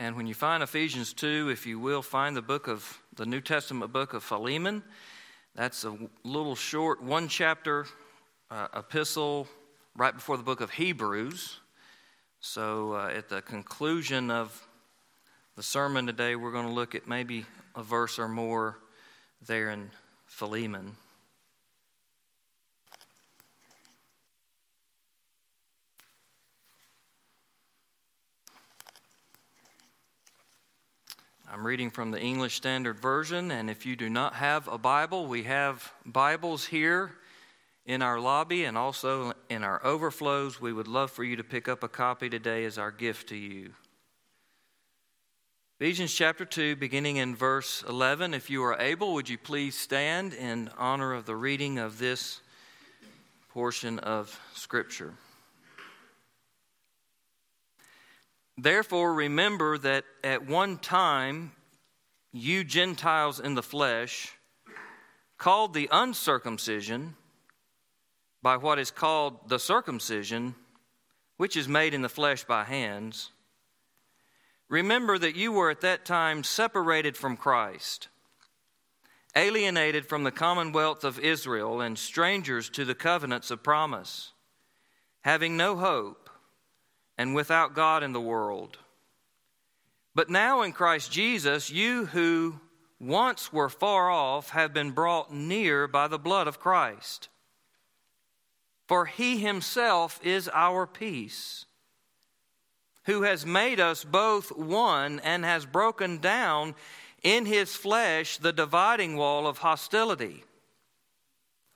And when you find Ephesians 2, if you will, find the book of the New Testament book of Philemon. That's a little short one chapter uh, epistle right before the book of Hebrews. So uh, at the conclusion of the sermon today, we're going to look at maybe a verse or more there in Philemon. I'm reading from the English Standard Version, and if you do not have a Bible, we have Bibles here in our lobby and also in our overflows. We would love for you to pick up a copy today as our gift to you. Ephesians chapter 2, beginning in verse 11. If you are able, would you please stand in honor of the reading of this portion of Scripture? Therefore, remember that at one time you Gentiles in the flesh, called the uncircumcision by what is called the circumcision, which is made in the flesh by hands, remember that you were at that time separated from Christ, alienated from the commonwealth of Israel, and strangers to the covenants of promise, having no hope and without God in the world. But now in Christ Jesus, you who once were far off have been brought near by the blood of Christ. For he himself is our peace, who has made us both one and has broken down in his flesh the dividing wall of hostility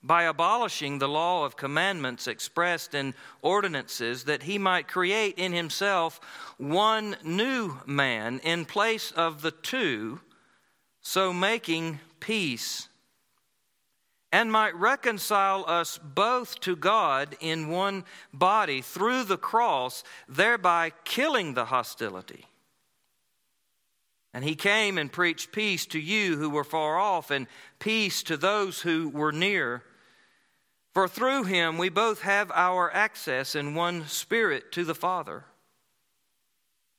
by abolishing the law of commandments expressed in ordinances, that he might create in himself one new man in place of the two, so making peace, and might reconcile us both to God in one body through the cross, thereby killing the hostility. And he came and preached peace to you who were far off, and peace to those who were near. For through him we both have our access in one spirit to the Father.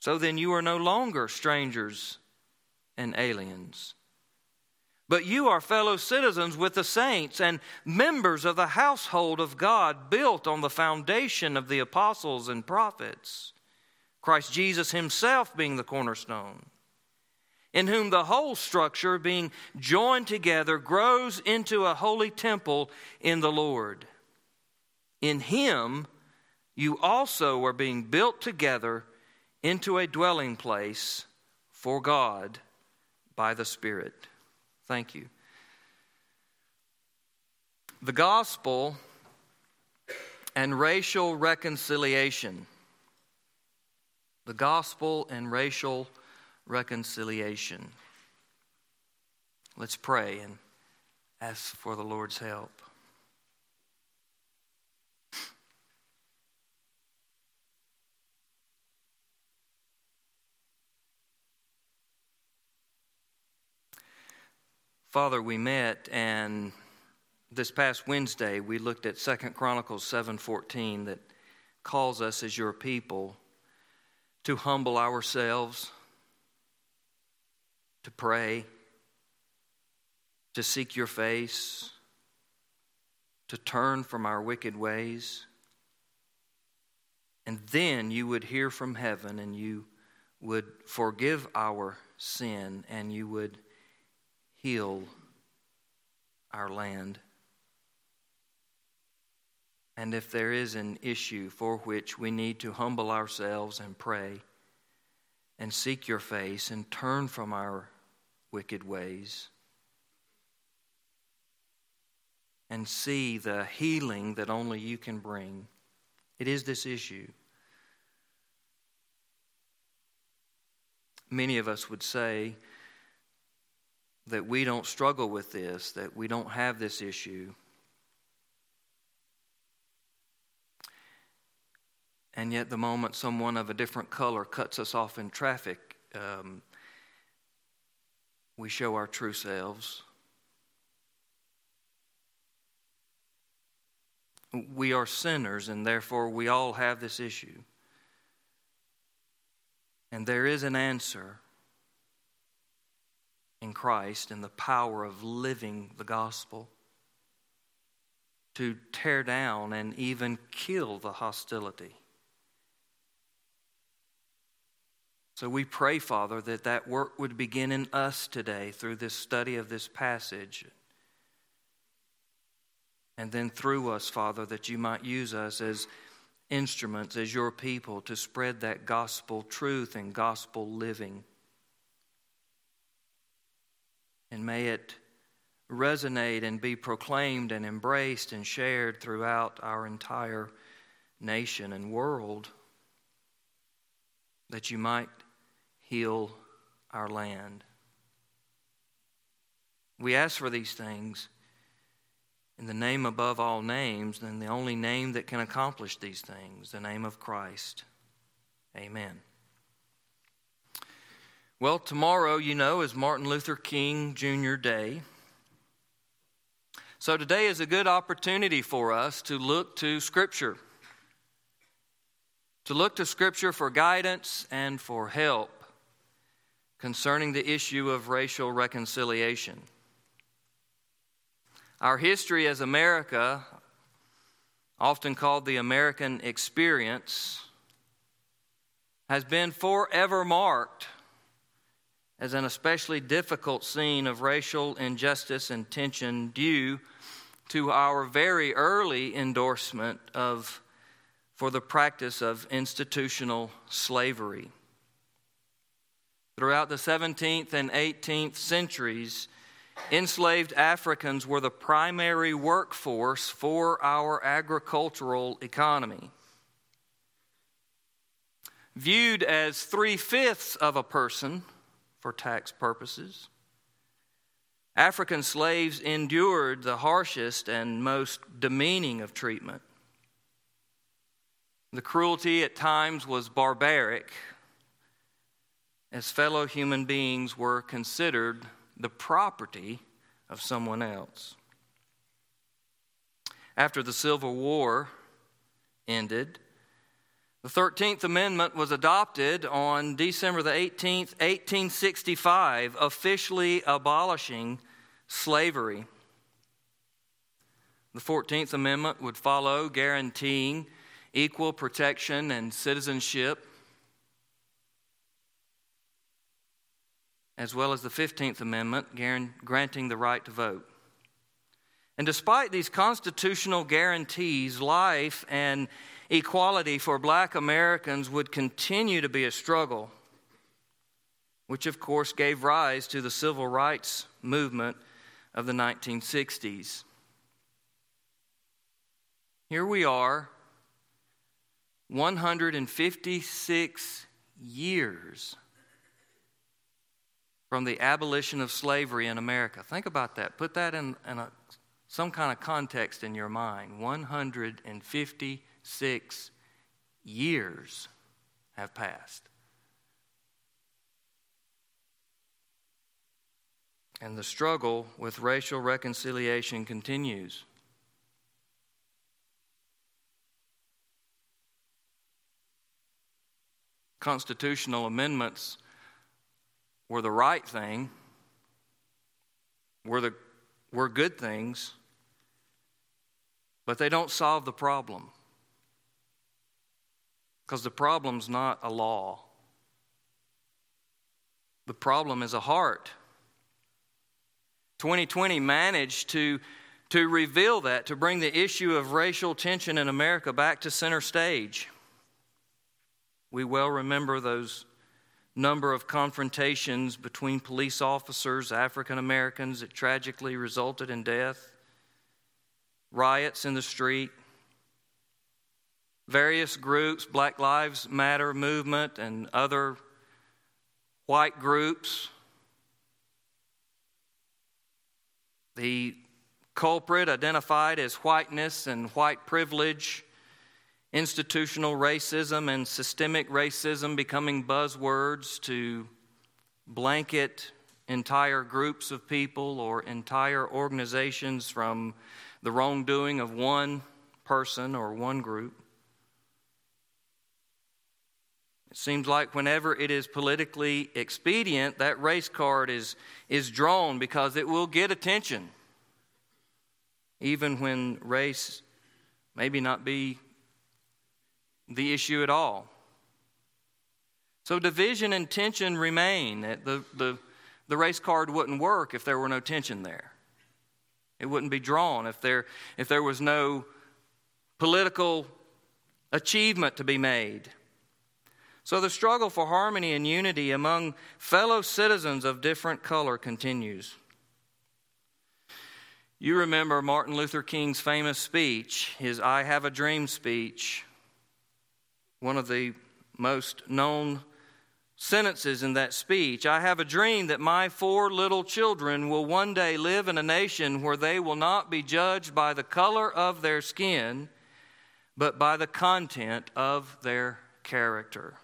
So then you are no longer strangers and aliens. But you are fellow citizens with the saints and members of the household of God, built on the foundation of the apostles and prophets, Christ Jesus himself being the cornerstone in whom the whole structure, being joined together, grows into a holy temple in the Lord. In him, you also are being built together into a dwelling place for God by the Spirit. Thank you. The gospel and racial reconciliation. The gospel and racial reconciliation. Let's pray and ask for the Lord's help. Father, we met and this past Wednesday we looked at Second Chronicles 7:14 that calls us as your people to humble ourselves to pray, to seek your face, to turn from our wicked ways. And then you would hear from heaven and you would forgive our sin and you would heal our land. And if there is an issue for which we need to humble ourselves and pray and seek your face and turn from our wicked ways and see the healing that only you can bring. It is this issue. Many of us would say that we don't struggle with this, that we don't have this issue. And yet, the moment someone of a different color cuts us off in traffic, um, we show our true selves. We are sinners, and therefore we all have this issue. And there is an answer in Christ and the power of living the gospel to tear down and even kill the hostility. So we pray, Father, that that work would begin in us today through this study of this passage. And then through us, Father, that you might use us as instruments, as your people, to spread that gospel truth and gospel living. And may it resonate and be proclaimed and embraced and shared throughout our entire nation and world, that you might heal our land. We ask for these things in the name above all names, and the only name that can accomplish these things, the name of Christ. Amen. Well, tomorrow, you know, is Martin Luther King Jr. Day. So today is a good opportunity for us to look to Scripture, to look to Scripture for guidance and for help concerning the issue of racial reconciliation. Our history as America, often called the American experience, has been forever marked as an especially difficult scene of racial injustice and tension due to our very early endorsement of for the practice of institutional slavery. Throughout the 17th and 18th centuries, enslaved Africans were the primary workforce for our agricultural economy. Viewed as three fifths of a person for tax purposes, African slaves endured the harshest and most demeaning of treatment. The cruelty at times was barbaric, as fellow human beings were considered the property of someone else. After the Civil War ended, the 13th Amendment was adopted on December the 18th, 1865, officially abolishing slavery. The 14th Amendment would follow, guaranteeing equal protection and citizenship as well as the 15th Amendment granting the right to vote. And despite these constitutional guarantees, life and equality for black Americans would continue to be a struggle, which of course gave rise to the civil rights movement of the 1960s. Here we are, 156 years from the abolition of slavery in America. Think about that. Put that in, in a, some kind of context in your mind. 156 years have passed. And the struggle with racial reconciliation continues. Constitutional amendments were the right thing, were, the, were good things, but they don't solve the problem. Because the problem's not a law, the problem is a heart. 2020 managed to, to reveal that, to bring the issue of racial tension in America back to center stage. We well remember those number of confrontations between police officers, African Americans, that tragically resulted in death, riots in the street, various groups, Black Lives Matter movement, and other white groups. The culprit identified as whiteness and white privilege institutional racism and systemic racism becoming buzzwords to blanket entire groups of people or entire organizations from the wrongdoing of one person or one group. It seems like whenever it is politically expedient, that race card is, is drawn because it will get attention, even when race maybe not be the issue at all. So division and tension remain. The, the, the race card wouldn't work if there were no tension there. It wouldn't be drawn if there, if there was no political achievement to be made. So the struggle for harmony and unity among fellow citizens of different color continues. You remember Martin Luther King's famous speech, his I Have a Dream speech, one of the most known sentences in that speech. I have a dream that my four little children will one day live in a nation where they will not be judged by the color of their skin, but by the content of their character.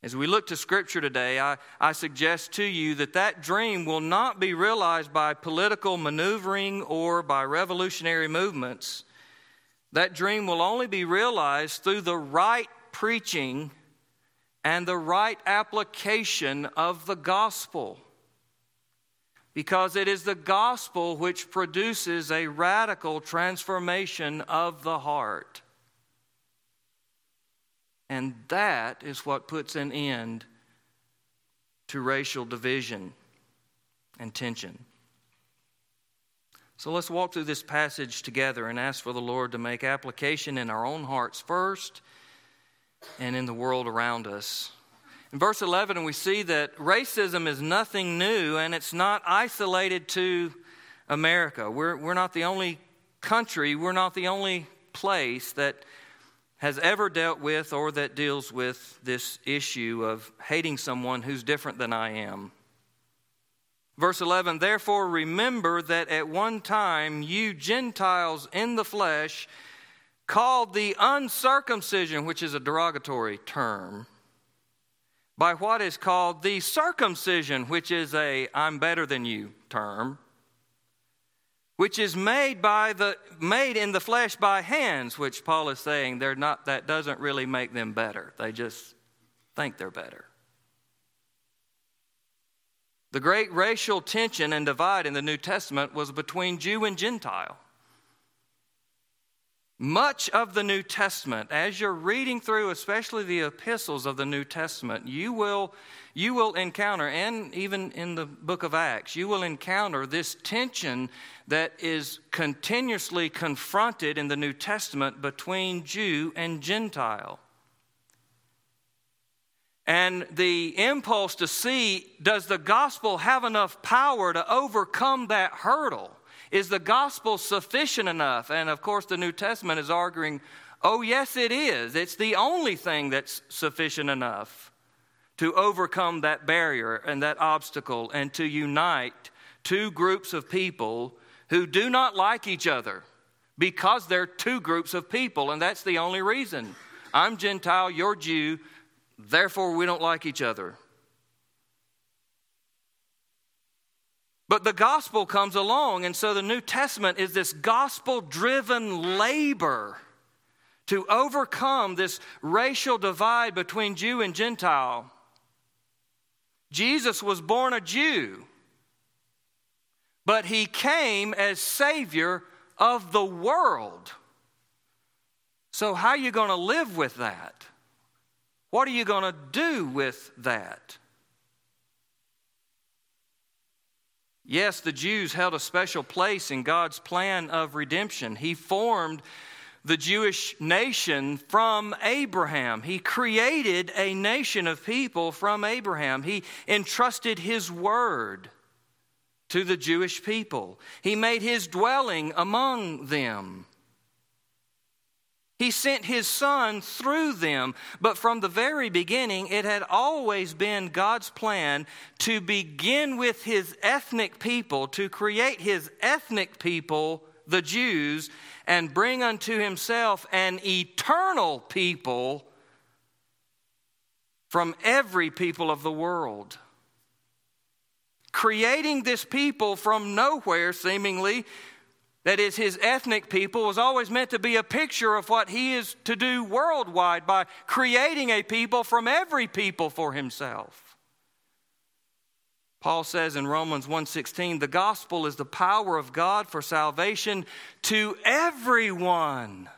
As we look to Scripture today, I, I suggest to you that that dream will not be realized by political maneuvering or by revolutionary movements. That dream will only be realized through the right preaching and the right application of the gospel. Because it is the gospel which produces a radical transformation of the heart. And that is what puts an end to racial division and tension. So let's walk through this passage together and ask for the Lord to make application in our own hearts first and in the world around us. In verse 11, we see that racism is nothing new and it's not isolated to America. We're, we're not the only country, we're not the only place that has ever dealt with or that deals with this issue of hating someone who's different than I am. Verse 11, therefore remember that at one time you Gentiles in the flesh, called the uncircumcision, which is a derogatory term, by what is called the circumcision, which is a I'm better than you term, which is made by the made in the flesh by hands, which Paul is saying they're not that doesn't really make them better. They just think they're better. The great racial tension and divide in the New Testament was between Jew and Gentile. Much of the New Testament, as you're reading through, especially the epistles of the New Testament, you will, you will encounter, and even in the book of Acts, you will encounter this tension that is continuously confronted in the New Testament between Jew and Gentile. And the impulse to see does the gospel have enough power to overcome that hurdle? Is the gospel sufficient enough? And of course, the New Testament is arguing, oh, yes, it is. It's the only thing that's sufficient enough to overcome that barrier and that obstacle and to unite two groups of people who do not like each other because they're two groups of people, and that's the only reason. I'm Gentile, you're Jew, therefore we don't like each other. But the gospel comes along, and so the New Testament is this gospel driven labor to overcome this racial divide between Jew and Gentile. Jesus was born a Jew, but he came as Savior of the world. So, how are you going to live with that? What are you going to do with that? Yes, the Jews held a special place in God's plan of redemption. He formed the Jewish nation from Abraham. He created a nation of people from Abraham. He entrusted His word to the Jewish people. He made His dwelling among them. He sent his son through them. But from the very beginning, it had always been God's plan to begin with his ethnic people, to create his ethnic people, the Jews, and bring unto himself an eternal people from every people of the world. Creating this people from nowhere, seemingly, that is, his ethnic people, was always meant to be a picture of what he is to do worldwide by creating a people from every people for himself. Paul says in Romans 1:16, "The gospel is the power of God for salvation to everyone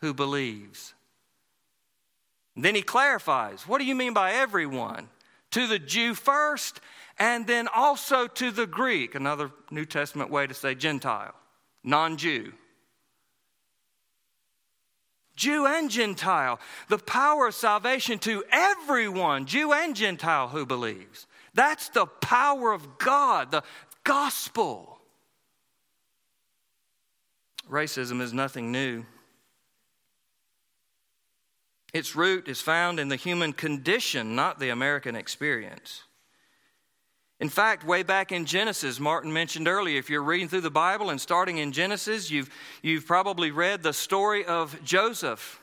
who believes." then he clarifies, what do you mean by everyone? To the Jew first and then also to the Greek, another New Testament way to say Gentile, non Jew. Jew and Gentile, the power of salvation to everyone, Jew and Gentile who believes. That's the power of God, the gospel. Racism is nothing new. Its root is found in the human condition, not the American experience. In fact, way back in Genesis, Martin mentioned earlier, if you're reading through the Bible and starting in Genesis, you've, you've probably read the story of Joseph.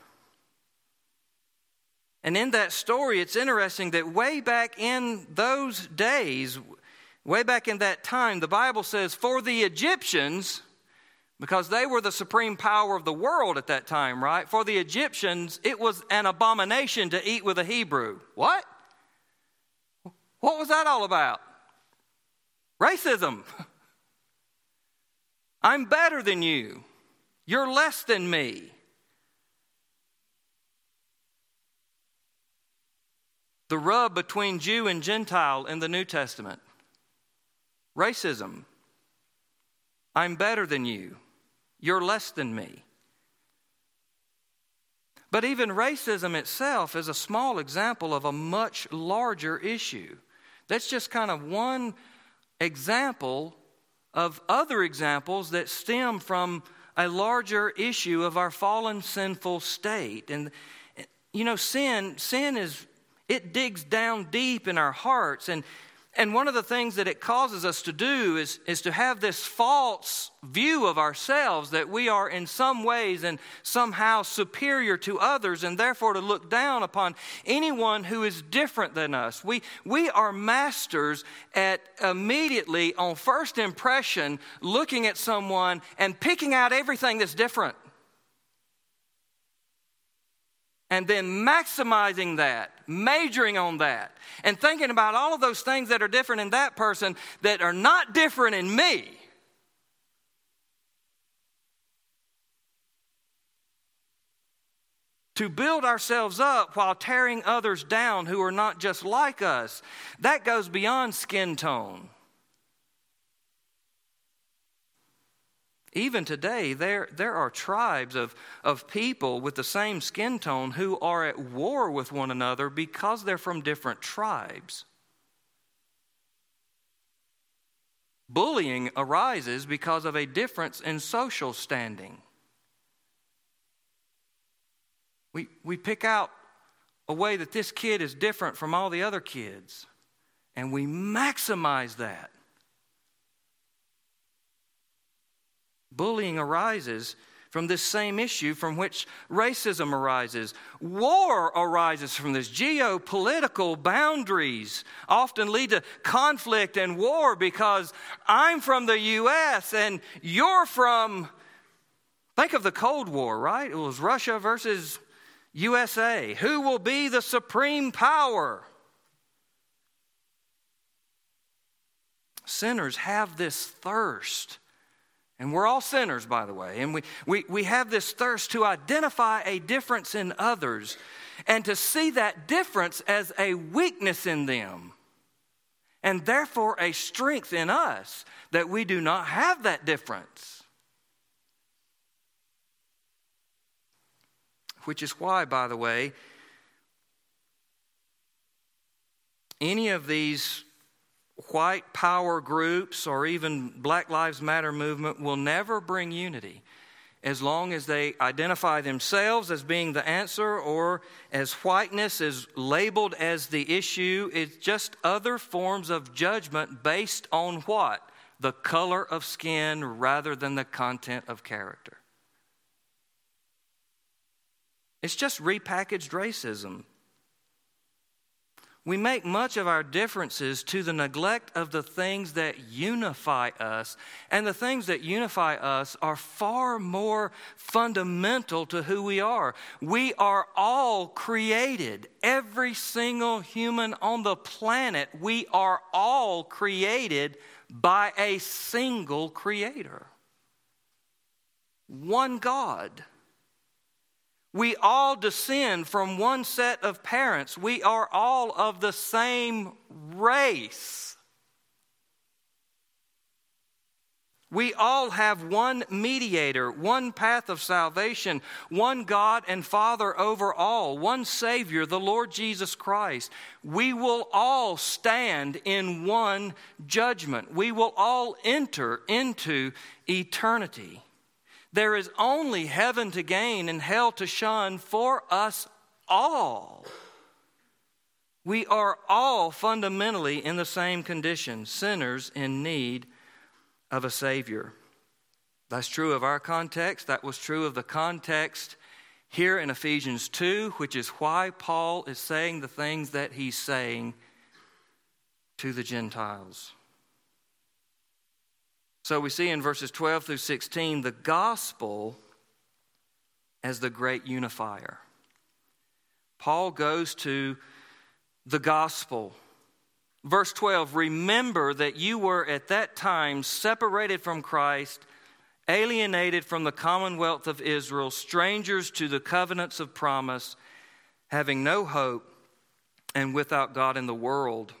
And in that story, it's interesting that way back in those days, way back in that time, the Bible says, for the Egyptians, because they were the supreme power of the world at that time, right? For the Egyptians, it was an abomination to eat with a Hebrew. What? What was that all about? Racism. I'm better than you. You're less than me. The rub between Jew and Gentile in the New Testament. Racism. I'm better than you. You're less than me. But even racism itself is a small example of a much larger issue. That's just kind of one example of other examples that stem from a larger issue of our fallen sinful state. And you know, sin, sin is it digs down deep in our hearts and and one of the things that it causes us to do is, is to have this false view of ourselves that we are in some ways and somehow superior to others, and therefore to look down upon anyone who is different than us. We, we are masters at immediately, on first impression, looking at someone and picking out everything that's different. And then maximizing that majoring on that and thinking about all of those things that are different in that person that are not different in me. To build ourselves up while tearing others down who are not just like us, that goes beyond skin tone. Even today, there, there are tribes of, of people with the same skin tone who are at war with one another because they're from different tribes. Bullying arises because of a difference in social standing. We, we pick out a way that this kid is different from all the other kids, and we maximize that. Bullying arises from this same issue from which racism arises. War arises from this. Geopolitical boundaries often lead to conflict and war because I'm from the U.S. and you're from, think of the Cold War, right? It was Russia versus USA. Who will be the supreme power? Sinners have this thirst and we're all sinners, by the way. And we, we, we have this thirst to identify a difference in others and to see that difference as a weakness in them. And therefore, a strength in us that we do not have that difference. Which is why, by the way, any of these white power groups or even Black Lives Matter movement will never bring unity as long as they identify themselves as being the answer or as whiteness is labeled as the issue. It's just other forms of judgment based on what? The color of skin rather than the content of character. It's just repackaged racism. We make much of our differences to the neglect of the things that unify us. And the things that unify us are far more fundamental to who we are. We are all created, every single human on the planet, we are all created by a single creator. One God. We all descend from one set of parents. We are all of the same race. We all have one mediator, one path of salvation, one God and Father over all, one Savior, the Lord Jesus Christ. We will all stand in one judgment. We will all enter into eternity. There is only heaven to gain and hell to shun for us all. We are all fundamentally in the same condition sinners in need of a Savior. That's true of our context. That was true of the context here in Ephesians 2, which is why Paul is saying the things that he's saying to the Gentiles. So we see in verses 12 through 16 the gospel as the great unifier. Paul goes to the gospel. Verse 12 Remember that you were at that time separated from Christ, alienated from the commonwealth of Israel, strangers to the covenants of promise, having no hope, and without God in the world.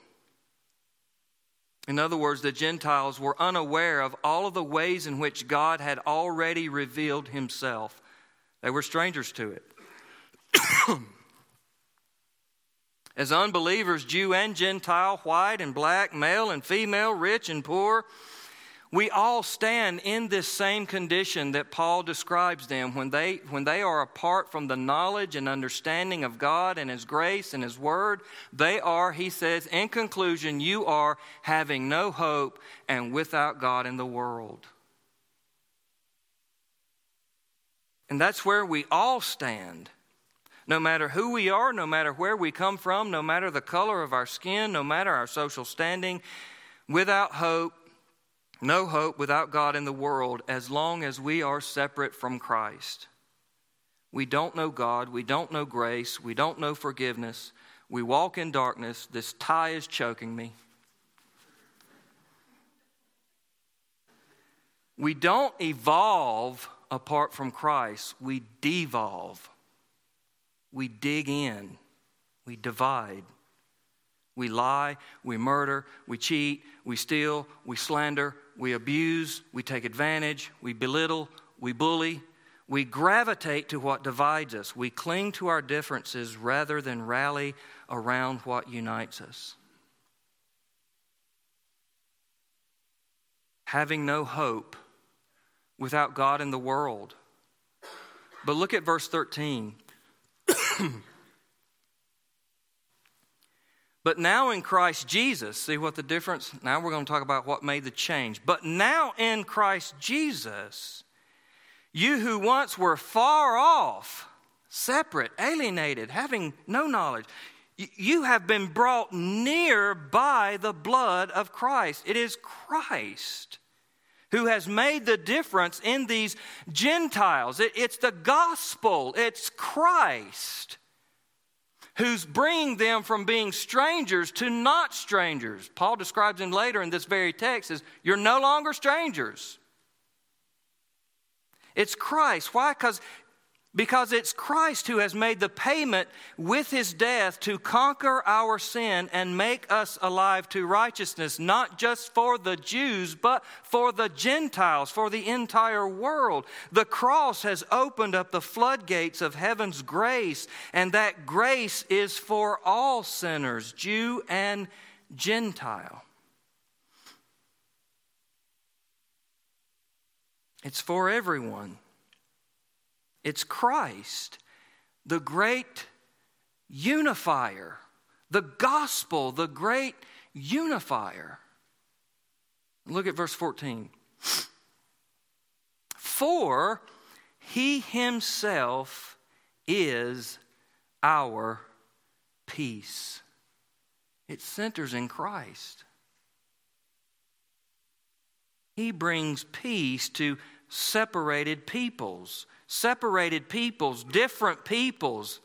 In other words, the Gentiles were unaware of all of the ways in which God had already revealed himself. They were strangers to it. As unbelievers, Jew and Gentile, white and black, male and female, rich and poor, we all stand in this same condition that Paul describes them when they, when they are apart from the knowledge and understanding of God and His grace and His Word. They are, he says, in conclusion, you are having no hope and without God in the world. And that's where we all stand. No matter who we are, no matter where we come from, no matter the color of our skin, no matter our social standing, without hope no hope without God in the world as long as we are separate from Christ. We don't know God. We don't know grace. We don't know forgiveness. We walk in darkness. This tie is choking me. We don't evolve apart from Christ, we devolve. We dig in, we divide. We lie, we murder, we cheat, we steal, we slander, we abuse, we take advantage, we belittle, we bully. We gravitate to what divides us. We cling to our differences rather than rally around what unites us. Having no hope without God in the world. But look at verse 13. But now in Christ Jesus, see what the difference? Now we're going to talk about what made the change. But now in Christ Jesus, you who once were far off, separate, alienated, having no knowledge, you have been brought near by the blood of Christ. It is Christ who has made the difference in these Gentiles. it's the gospel, it's Christ who's bringing them from being strangers to not strangers. Paul describes him later in this very text as you're no longer strangers. It's Christ. Why? Because because it's Christ who has made the payment with his death to conquer our sin and make us alive to righteousness, not just for the Jews, but for the Gentiles, for the entire world. The cross has opened up the floodgates of heaven's grace, and that grace is for all sinners, Jew and Gentile. It's for everyone. It's Christ, the great unifier, the gospel, the great unifier. Look at verse 14. For he himself is our peace, it centers in Christ. He brings peace to separated peoples, separated peoples, different peoples.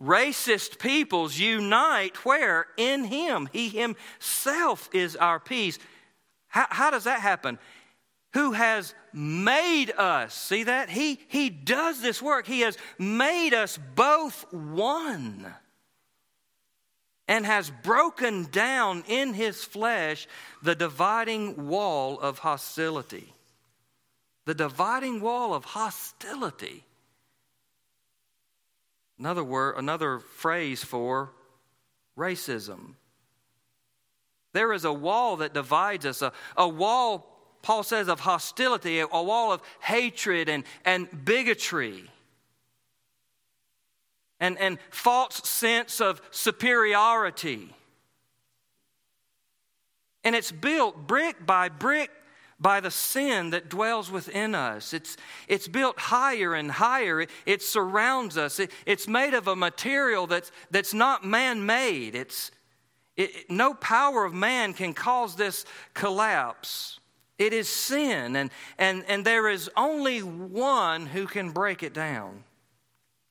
Racist peoples unite where? In Him. He Himself is our peace. How, how does that happen? Who has made us, see that? He, he does this work. He has made us both one and has broken down in his flesh the dividing wall of hostility. The dividing wall of hostility. Another word, another phrase for racism. There is a wall that divides us, a, a wall, Paul says, of hostility, a, a wall of hatred and, and bigotry. And, and false sense of superiority. And it's built brick by brick by the sin that dwells within us. It's, it's built higher and higher. It, it surrounds us. It, it's made of a material that's, that's not man made. It's, it, no power of man can cause this collapse. It is sin, and, and, and there is only one who can break it down.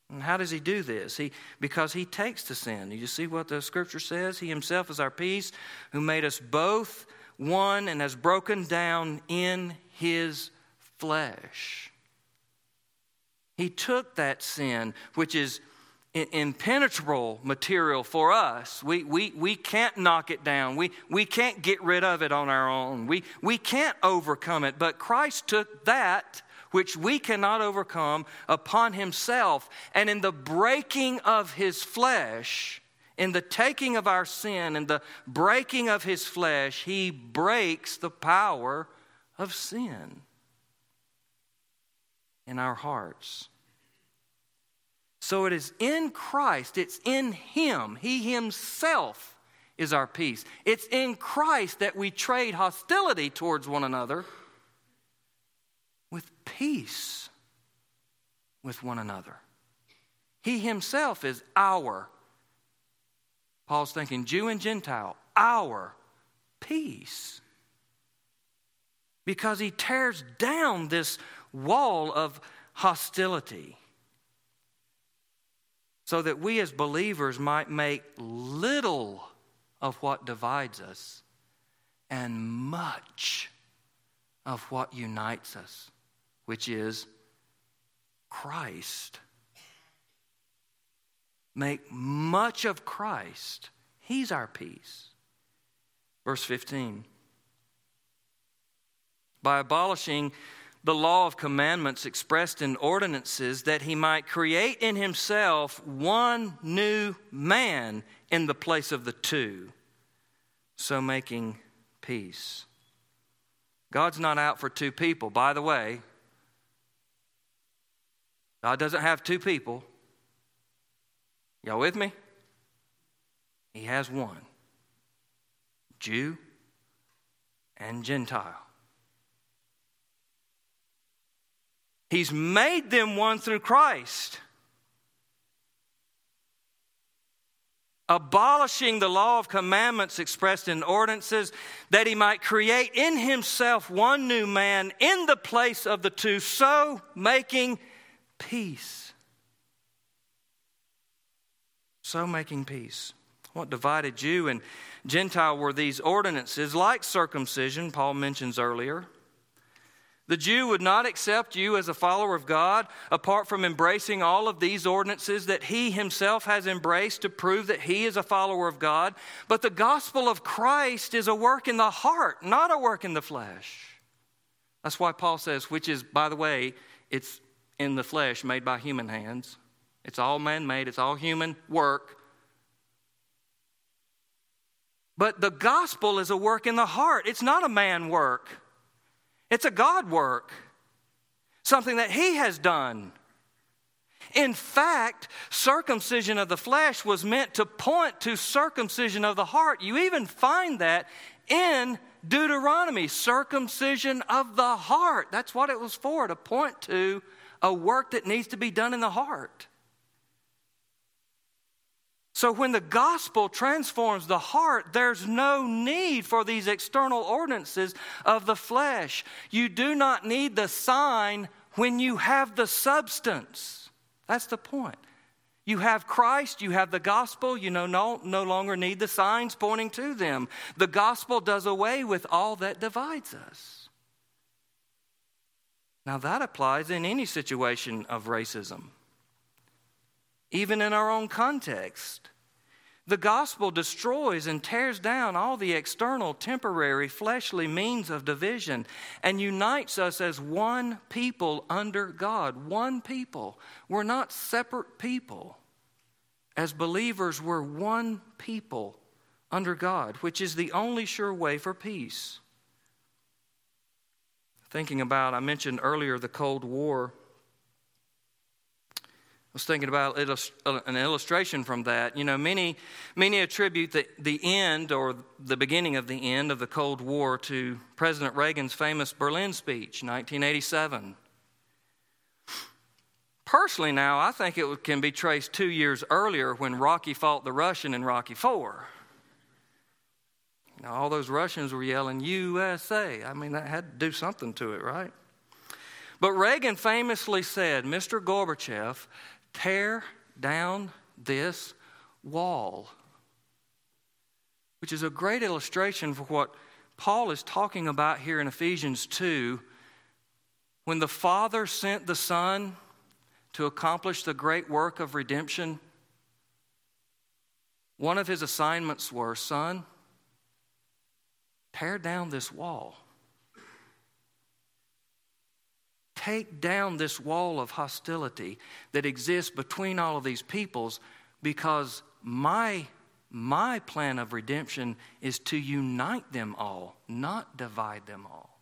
And how does he do this? He, because he takes the sin. You see what the scripture says? He himself is our peace, who made us both one and has broken down in his flesh. He took that sin, which is impenetrable material for us. We, we, we can't knock it down. We, we can't get rid of it on our own. We, we can't overcome it. But Christ took that which we cannot overcome upon himself. And in the breaking of his flesh, in the taking of our sin and the breaking of his flesh, he breaks the power of sin in our hearts. So it is in Christ, it's in him. He himself is our peace. It's in Christ that we trade hostility towards one another with peace with one another. He himself is our Paul's thinking Jew and Gentile, our peace. Because he tears down this wall of hostility so that we as believers might make little of what divides us and much of what unites us, which is Christ make much of Christ. He's our peace. Verse 15 By abolishing the law of commandments expressed in ordinances, that he might create in himself one new man in the place of the two, so making peace. God's not out for two people. By the way, God doesn't have two people. Y'all with me? He has one Jew and Gentile. He's made them one through Christ. Abolishing the law of commandments expressed in ordinances, that he might create in himself one new man in the place of the two, so making peace so making peace. What divided Jew and Gentile were these ordinances, like circumcision, Paul mentions earlier. The Jew would not accept you as a follower of God apart from embracing all of these ordinances that he himself has embraced to prove that he is a follower of God. But the gospel of Christ is a work in the heart, not a work in the flesh. That's why Paul says, which is, by the way, it's in the flesh made by human hands. It's all man made, it's all human work. But the gospel is a work in the heart. It's not a man work, it's a God work, something that He has done. In fact, circumcision of the flesh was meant to point to circumcision of the heart. You even find that in Deuteronomy circumcision of the heart. That's what it was for, to point to a work that needs to be done in the heart. So when the gospel transforms the heart, there's no need for these external ordinances of the flesh. You do not need the sign when you have the substance. That's the point. You have Christ, you have the gospel, you know, no, no longer need the signs pointing to them. The gospel does away with all that divides us. Now, that applies in any situation of racism, even in our own context. The gospel destroys and tears down all the external, temporary, fleshly means of division and unites us as one people under God. One people. We're not separate people. As believers, we're one people under God, which is the only sure way for peace. Thinking about, I mentioned earlier the Cold War was thinking about uh, an illustration from that. You know, many, many attribute the, the end or the beginning of the end of the Cold War to President Reagan's famous Berlin speech, 1987. Personally, now, I think it can be traced two years earlier when Rocky fought the Russian in Rocky Four. Now, all those Russians were yelling USA. I mean, that had to do something to it, right? But Reagan famously said, Mr. Gorbachev, tear down this wall. Which is a great illustration for what Paul is talking about here in Ephesians 2. When the Father sent the Son to accomplish the great work of redemption, one of his assignments were Son, tear down this wall. Take down this wall of hostility that exists between all of these peoples because my, my plan of redemption is to unite them all, not divide them all.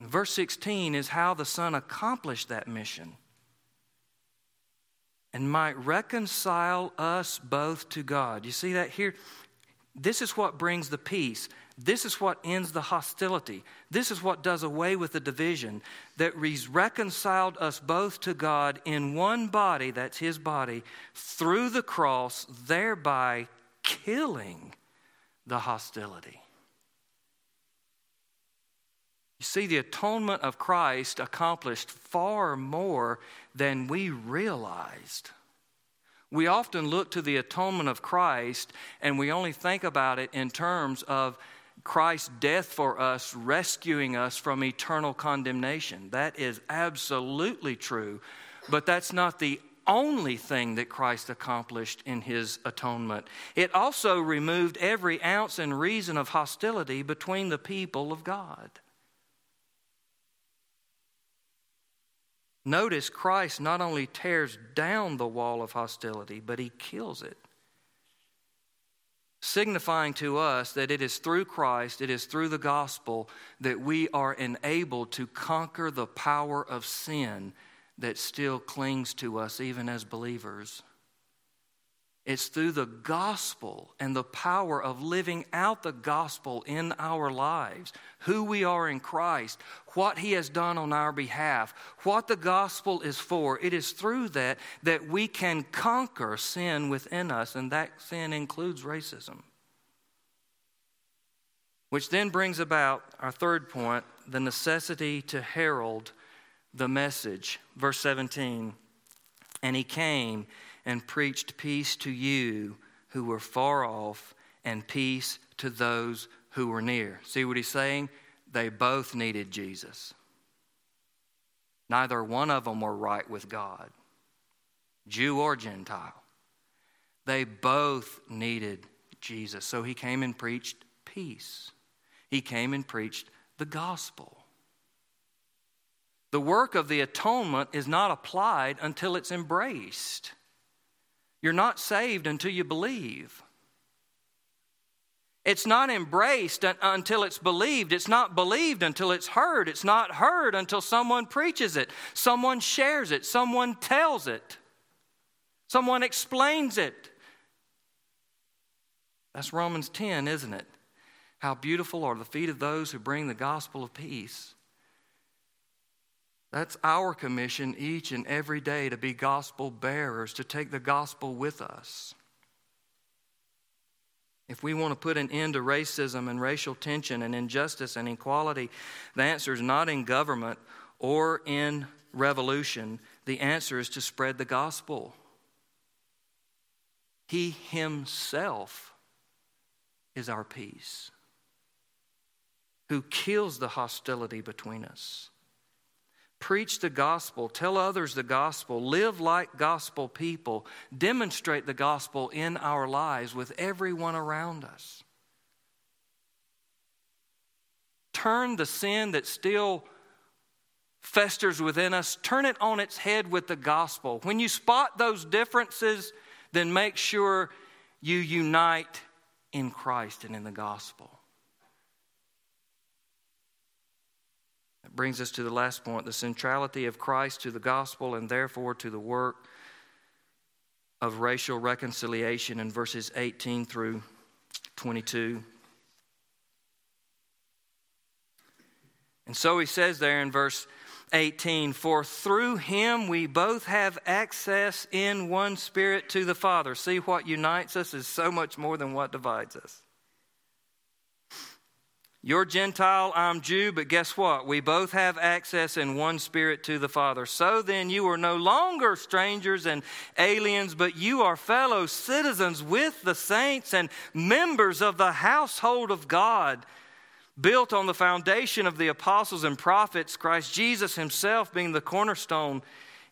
Verse 16 is how the Son accomplished that mission and might reconcile us both to God. You see that here? This is what brings the peace. This is what ends the hostility. This is what does away with the division that reconciled us both to God in one body, that's His body, through the cross, thereby killing the hostility. You see, the atonement of Christ accomplished far more than we realized. We often look to the atonement of Christ and we only think about it in terms of Christ's death for us, rescuing us from eternal condemnation. That is absolutely true, but that's not the only thing that Christ accomplished in his atonement. It also removed every ounce and reason of hostility between the people of God. Notice Christ not only tears down the wall of hostility, but he kills it signifying to us that it is through Christ, it is through the gospel that we are enabled to conquer the power of sin that still clings to us even as believers. It's through the gospel and the power of living out the gospel in our lives, who we are in Christ, what He has done on our behalf, what the gospel is for. It is through that that we can conquer sin within us, and that sin includes racism. Which then brings about our third point the necessity to herald the message. Verse 17 And He came and preached peace to you who were far off and peace to those who were near. See what he's saying? They both needed Jesus. Neither one of them were right with God, Jew or Gentile. They both needed Jesus. So he came and preached peace. He came and preached the gospel. The work of the atonement is not applied until it's embraced. You're not saved until you believe. It's not embraced until it's believed. It's not believed until it's heard. It's not heard until someone preaches it, someone shares it, someone tells it, someone explains it. That's Romans 10, isn't it? How beautiful are the feet of those who bring the gospel of peace. That's our commission each and every day to be gospel bearers, to take the gospel with us. If we want to put an end to racism and racial tension and injustice and inequality, the answer is not in government or in revolution. The answer is to spread the gospel. He Himself is our peace, who kills the hostility between us. Preach the gospel, tell others the gospel, live like gospel people, demonstrate the gospel in our lives with everyone around us. Turn the sin that still festers within us, turn it on its head with the gospel. When you spot those differences, then make sure you unite in Christ and in the gospel. Brings us to the last point the centrality of Christ to the gospel and therefore to the work of racial reconciliation in verses 18 through 22. And so he says there in verse 18 For through him we both have access in one spirit to the Father. See, what unites us is so much more than what divides us. You're Gentile, I'm Jew, but guess what? We both have access in one spirit to the Father. So then, you are no longer strangers and aliens, but you are fellow citizens with the saints and members of the household of God built on the foundation of the apostles and prophets, Christ Jesus himself being the cornerstone,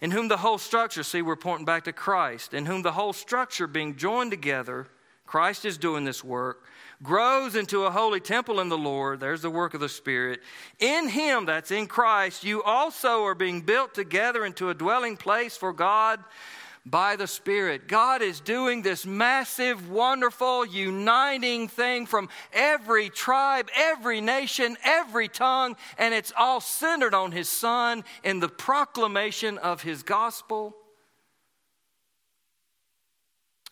in whom the whole structure, see, we're pointing back to Christ, in whom the whole structure being joined together, Christ is doing this work, grows into a holy temple in the Lord. There's the work of the Spirit. In Him, that's in Christ, you also are being built together into a dwelling place for God by the Spirit. God is doing this massive, wonderful, uniting thing from every tribe, every nation, every tongue, and it's all centered on His Son in the proclamation of His gospel.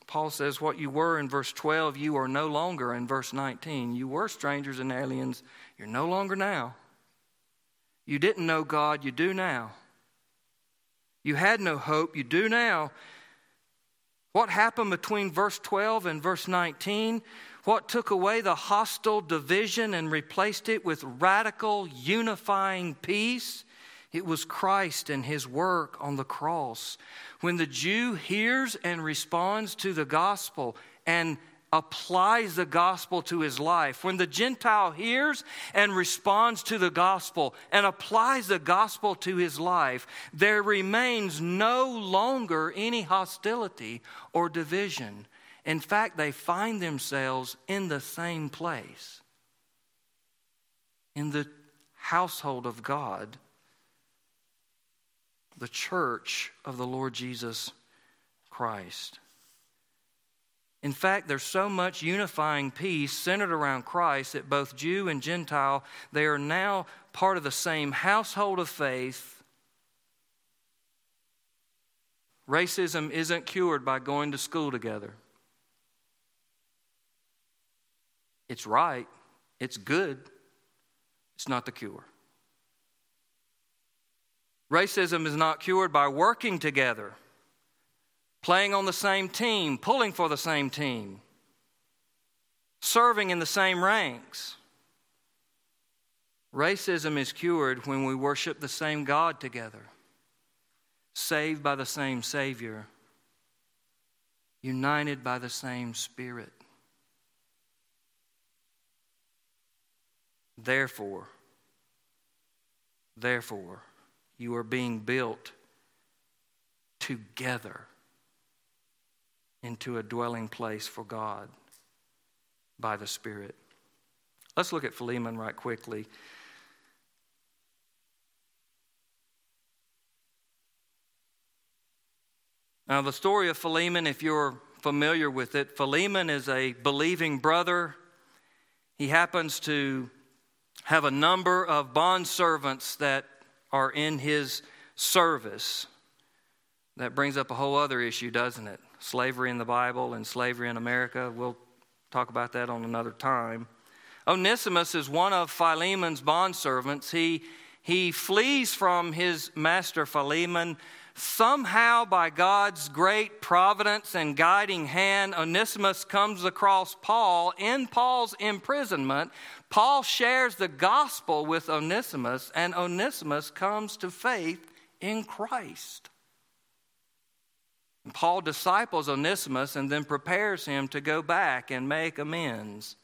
Paul says, What you were in verse 12, you are no longer in verse 19. You were strangers and aliens, you're no longer now. You didn't know God, you do now. You had no hope, you do now. What happened between verse 12 and verse 19? What took away the hostile division and replaced it with radical unifying peace? It was Christ and his work on the cross. When the Jew hears and responds to the gospel and applies the gospel to his life, when the Gentile hears and responds to the gospel and applies the gospel to his life, there remains no longer any hostility or division. In fact, they find themselves in the same place, in the household of God, the church of the Lord Jesus Christ. In fact, there's so much unifying peace centered around Christ that both Jew and Gentile, they are now part of the same household of faith. Racism isn't cured by going to school together. It's right, it's good, it's not the cure. Racism is not cured by working together playing on the same team, pulling for the same team, serving in the same ranks. Racism is cured when we worship the same God together, saved by the same Savior, united by the same Spirit. Therefore, therefore, you are being built together into a dwelling place for God by the Spirit. Let's look at Philemon right quickly. Now, the story of Philemon, if you're familiar with it, Philemon is a believing brother. He happens to have a number of bond servants that are in his service. That brings up a whole other issue, doesn't it? slavery in the Bible and slavery in America. We'll talk about that on another time. Onesimus is one of Philemon's bondservants. He, he flees from his master Philemon. Somehow, by God's great providence and guiding hand, Onesimus comes across Paul in Paul's imprisonment. Paul shares the gospel with Onesimus, and Onesimus comes to faith in Christ. Paul disciples Onesimus and then prepares him to go back and make amends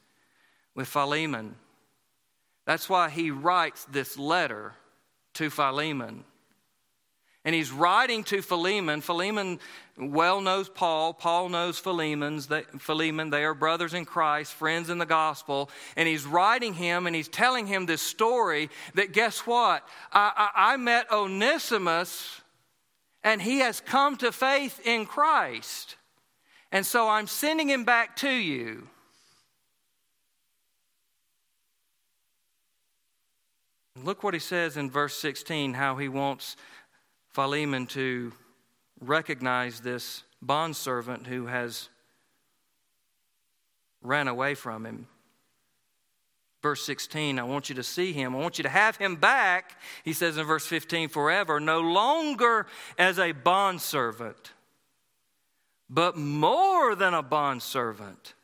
with Philemon. That's why he writes this letter to Philemon. And he's writing to Philemon. Philemon well knows Paul. Paul knows Philemon's, Philemon. They are brothers in Christ, friends in the gospel. And he's writing him and he's telling him this story that guess what? I, I, I met Onesimus and he has come to faith in Christ. And so I'm sending him back to you. Look what he says in verse 16 how he wants Philemon to recognize this bondservant who has ran away from him. Verse 16, I want you to see him. I want you to have him back, he says in verse 15, forever, no longer as a bondservant, but more than a bondservant,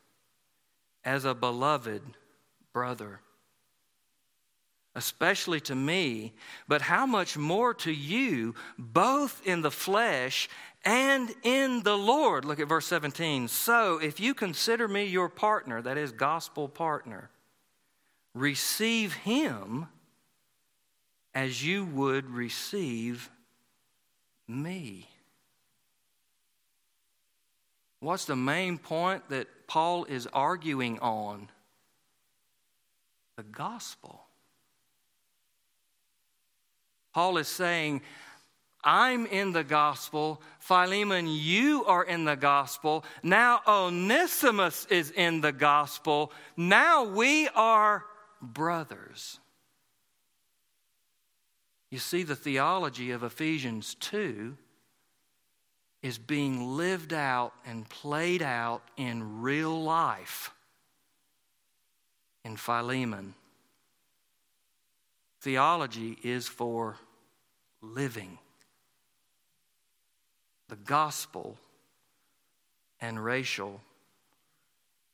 as a beloved brother. Especially to me, but how much more to you, both in the flesh and in the Lord. Look at verse 17. So, if you consider me your partner, that is, gospel partner, receive him as you would receive me. What's the main point that Paul is arguing on? The gospel. Paul is saying, I'm in the gospel. Philemon, you are in the gospel. Now Onesimus is in the gospel. Now we are brothers. You see, the theology of Ephesians 2 is being lived out and played out in real life in Philemon. Theology is for living. The gospel and racial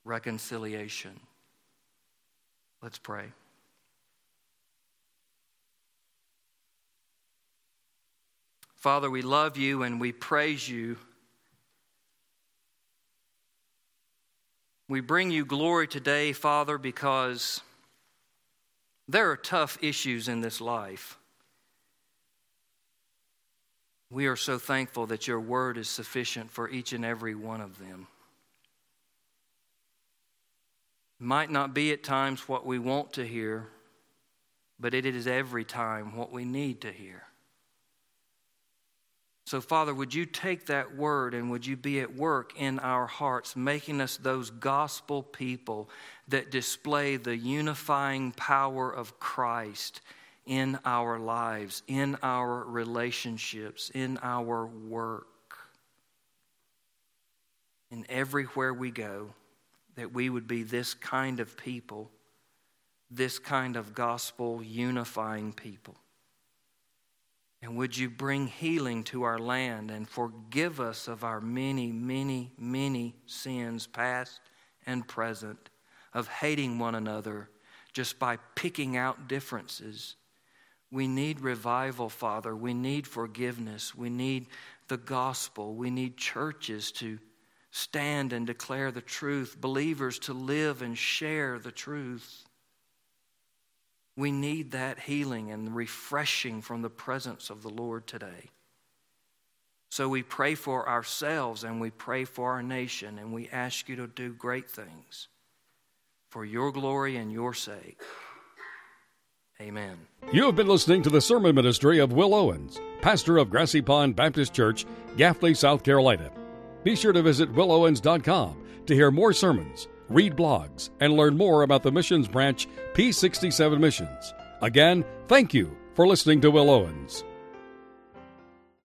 reconciliation. Let's pray. Father, we love you and we praise you. We bring you glory today, Father, because there are tough issues in this life. We are so thankful that your word is sufficient for each and every one of them might not be at times what we want to hear, but it is every time what we need to hear. So, Father, would you take that word and would you be at work in our hearts, making us those gospel people that display the unifying power of Christ in our lives, in our relationships, in our work, and everywhere we go that we would be this kind of people, this kind of gospel unifying people. And would you bring healing to our land and forgive us of our many, many, many sins, past and present, of hating one another just by picking out differences. We need revival, Father. We need forgiveness. We need the gospel. We need churches to stand and declare the truth, believers to live and share the truth. We need that healing and refreshing from the presence of the Lord today. So we pray for ourselves and we pray for our nation and we ask you to do great things for your glory and your sake. Amen. You have been listening to the sermon ministry of Will Owens, pastor of Grassy Pond Baptist Church, Gaffney, South Carolina. Be sure to visit willowens.com to hear more sermons, read blogs, and learn more about the missions branch P67 Missions. Again, thank you for listening to Will Owens.